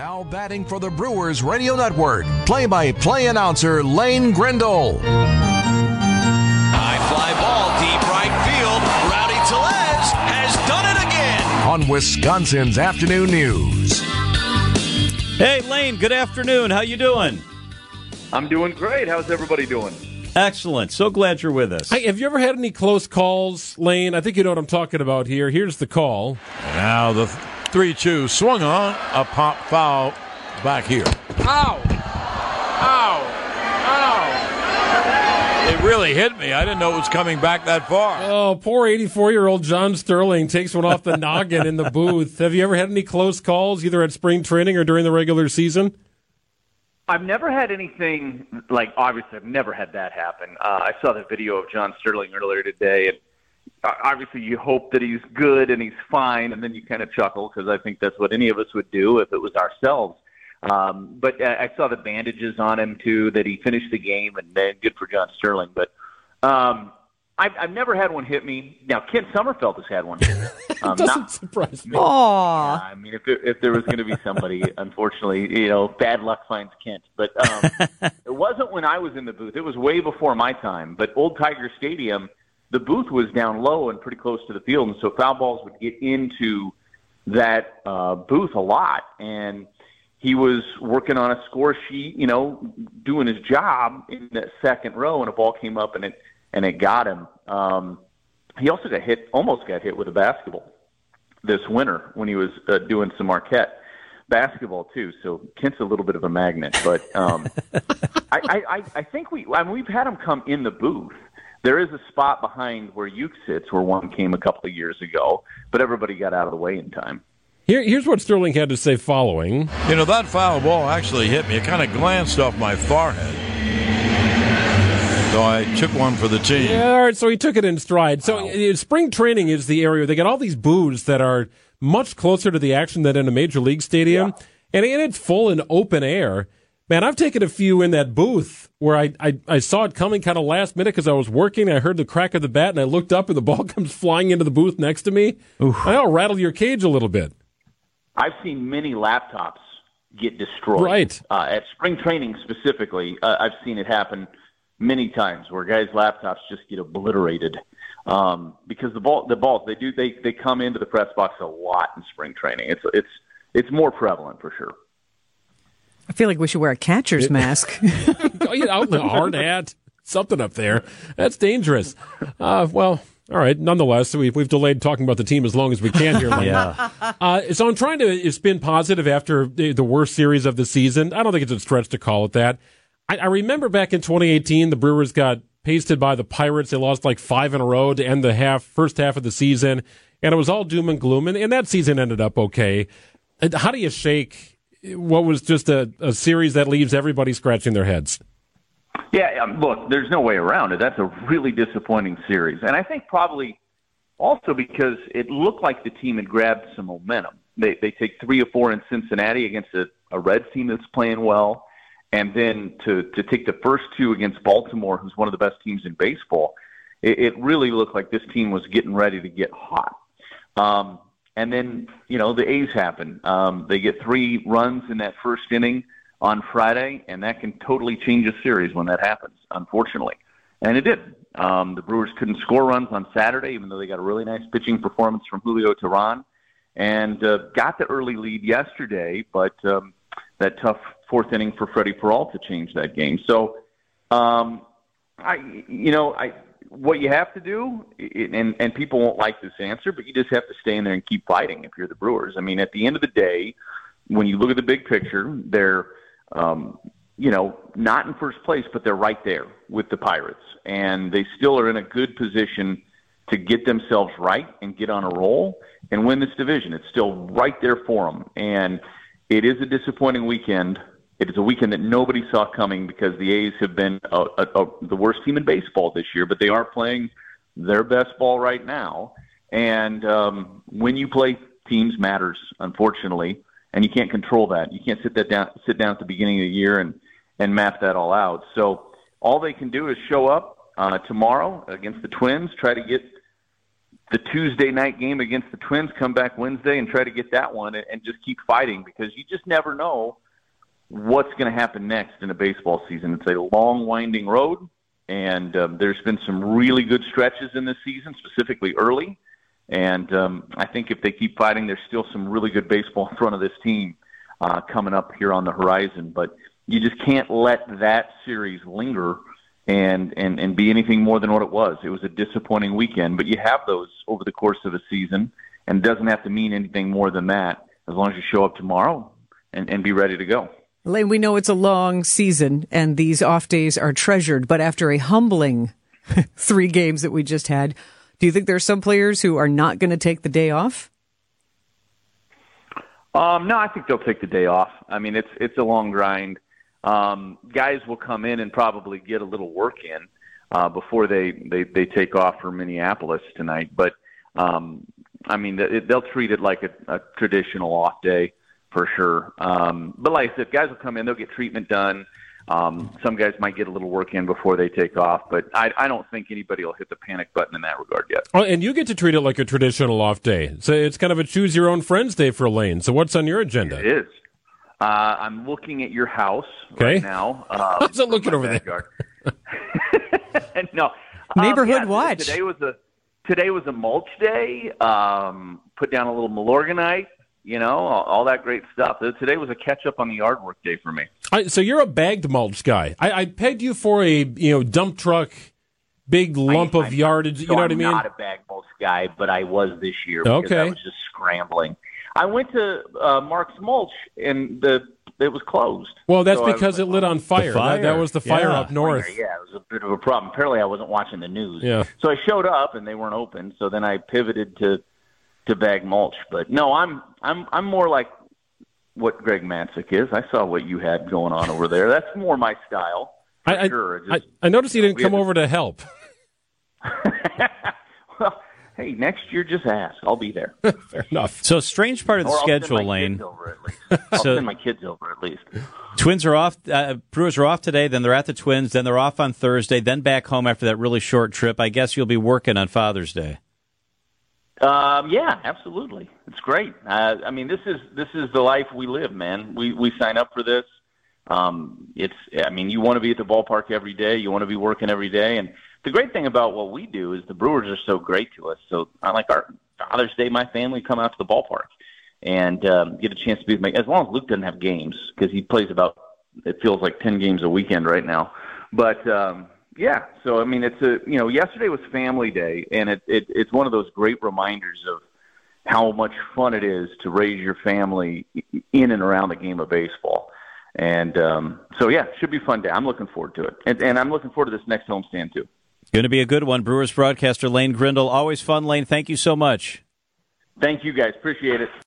Now batting for the Brewers Radio Network, play-by-play announcer Lane Grindle. High fly ball, deep right field. Rowdy Tellez has done it again. On Wisconsin's Afternoon News. Hey, Lane. Good afternoon. How you doing? I'm doing great. How's everybody doing? Excellent. So glad you're with us. Hey, have you ever had any close calls, Lane? I think you know what I'm talking about here. Here's the call. Now the 3 2 swung on, a pop foul back here. Ow! Ow! Ow! It really hit me. I didn't know it was coming back that far. Oh, poor 84 year old John Sterling takes one off the noggin in the booth. Have you ever had any close calls, either at spring training or during the regular season? I've never had anything like obviously I've never had that happen. Uh, I saw the video of John Sterling earlier today, and obviously you hope that he's good and he's fine, and then you kind of chuckle because I think that's what any of us would do if it was ourselves. Um, but I saw the bandages on him too, that he finished the game, and then good for John Sterling. But um, I've, I've never had one hit me. Now Kent Sommerfeld has had one. Hit me. Um, Doesn't not, surprise me. Aww. Yeah, I mean, if there, if there was going to be somebody, unfortunately, you know, bad luck finds Kent. But um, it wasn't when I was in the booth. It was way before my time. But Old Tiger Stadium, the booth was down low and pretty close to the field, and so foul balls would get into that uh, booth a lot. And he was working on a score sheet, you know, doing his job in that second row, and a ball came up and it and it got him. Um, he also got hit, almost got hit with a basketball this winter when he was uh, doing some Marquette basketball too. So Kent's a little bit of a magnet, but um, I, I, I think we, I mean, we've had him come in the booth. There is a spot behind where Uke sits, where one came a couple of years ago, but everybody got out of the way in time. Here, here's what Sterling had to say following. You know, that foul ball actually hit me. It kind of glanced off my forehead. So I took one for the team. Yeah, all right, so he took it in stride. So wow. spring training is the area they got all these booths that are much closer to the action than in a major league stadium, yeah. and, and it's full in open air. Man, I've taken a few in that booth where I, I, I saw it coming kind of last minute because I was working. I heard the crack of the bat and I looked up and the ball comes flying into the booth next to me. Oof. I'll rattle your cage a little bit. I've seen many laptops get destroyed. Right. Uh, at spring training specifically, uh, I've seen it happen many times where guys' laptops just get obliterated um, because the ball, the balls, they do, they they come into the press box a lot in spring training. It's it's it's more prevalent for sure. I feel like we should wear a catcher's it, mask. oh, you know, a hard hat, something up there. That's dangerous. Uh, well. All right. Nonetheless, we've, we've delayed talking about the team as long as we can here. yeah. Uh, so I'm trying to spin positive after the, the worst series of the season. I don't think it's a stretch to call it that. I, I remember back in 2018, the Brewers got pasted by the Pirates. They lost like five in a row to end the half first half of the season, and it was all doom and gloom. And, and that season ended up okay. How do you shake what was just a, a series that leaves everybody scratching their heads? Yeah, um, look, there's no way around it. That's a really disappointing series, and I think probably also because it looked like the team had grabbed some momentum. They they take three or four in Cincinnati against a, a Reds team that's playing well and then to to take the first two against Baltimore, who's one of the best teams in baseball, it, it really looked like this team was getting ready to get hot. Um, and then you know the A's happen. Um, they get three runs in that first inning on Friday, and that can totally change a series when that happens. Unfortunately, and it did. Um, the Brewers couldn't score runs on Saturday, even though they got a really nice pitching performance from Julio Teheran, and uh, got the early lead yesterday. But um, that tough fourth inning for Freddy Peralta changed that game. So, um, I, you know, I, what you have to do, and and people won't like this answer, but you just have to stay in there and keep fighting if you're the Brewers. I mean, at the end of the day, when you look at the big picture, they're, um, you know, not in first place, but they're right there with the Pirates, and they still are in a good position to get themselves right and get on a roll and win this division. It's still right there for them, and it is a disappointing weekend it is a weekend that nobody saw coming because the A's have been a, a, a, the worst team in baseball this year, but they are playing their best ball right now. And um, when you play teams matters, unfortunately, and you can't control that. You can't sit that down, sit down at the beginning of the year and and map that all out. So all they can do is show up uh, tomorrow against the Twins, try to get the Tuesday night game against the Twins, come back Wednesday and try to get that one, and, and just keep fighting because you just never know what's going to happen next in a baseball season. It's a long, winding road, and um, there's been some really good stretches in this season, specifically early. And um, I think if they keep fighting, there's still some really good baseball in front of this team uh, coming up here on the horizon. But you just can't let that series linger and, and, and be anything more than what it was. It was a disappointing weekend, but you have those over the course of a season, and it doesn't have to mean anything more than that as long as you show up tomorrow and, and be ready to go. Lane, we know it's a long season and these off days are treasured, but after a humbling three games that we just had, do you think there are some players who are not going to take the day off? Um, no, I think they'll take the day off. I mean, it's it's a long grind. Um, guys will come in and probably get a little work in uh, before they, they they take off for Minneapolis tonight. But um, I mean, they'll treat it like a, a traditional off day for sure. Um, but like I said, guys will come in, they'll get treatment done. Um, some guys might get a little work in before they take off, but I, I don't think anybody will hit the panic button in that regard yet. Oh, and you get to treat it like a traditional off day. So it's kind of a choose your own friends day for Lane. So what's on your agenda? It is. Uh, I'm looking at your house okay. right now. Um, How's it looking over backyard. there? no. Neighborhood um, yeah, watch. Today was a today was a mulch day. Um, put down a little Milorganite you know, all, all, that great stuff. Today was a catch up on the yard work day for me. I, so you're a bagged mulch guy. I, I, pegged you for a you know dump truck, big lump I, of yardage. So you know I'm what I mean? Not a bagged mulch guy, but I was this year because okay. I was just scrambling. I went to uh, Mark's Mulch and the it was closed. Well, that's so because like, it lit on fire. fire. That, that, was the fire yeah. up north. Yeah, it was a bit of a problem. Apparently, I wasn't watching the news. Yeah. So I showed up and they weren't open. So then I pivoted to to bag mulch. But no, I'm I'm I'm more like what Greg Matzek is. I saw what you had going on over there. That's more my style. I, sure. I, Just, I, noticed he didn't come over to help. well, hey, next year just ask. I'll be there. Fair enough. So strange part of the or I'll schedule, send my Lane. Kids over at least. I'll So- send my kids over at least. Twins are off. Uh, Brewers are off today. Then they're at the Twins. Then they're off on Thursday. Then back home after that really short trip. I guess you'll be working on Father's Day. Um, yeah, absolutely. It's great. Uh, I mean, this is this is the life we live, man. We we sign up for this. Um, it's. I mean, you want to be at the ballpark every day. You want to be working every day. And the great thing about what we do is the Brewers are so great to us. So, I like our Father's Day, my family come out to the ballpark and um, get a chance to be with my. As long as Luke doesn't have games, because he plays about. It feels like ten games a weekend right now, but. um yeah, so I mean, it's a you know, yesterday was Family Day, and it, it it's one of those great reminders of how much fun it is to raise your family in and around the game of baseball. And um, so, yeah, should be a fun day. I'm looking forward to it, and, and I'm looking forward to this next homestand too. Going to be a good one. Brewers broadcaster Lane Grindle. Always fun, Lane. Thank you so much. Thank you, guys. Appreciate it.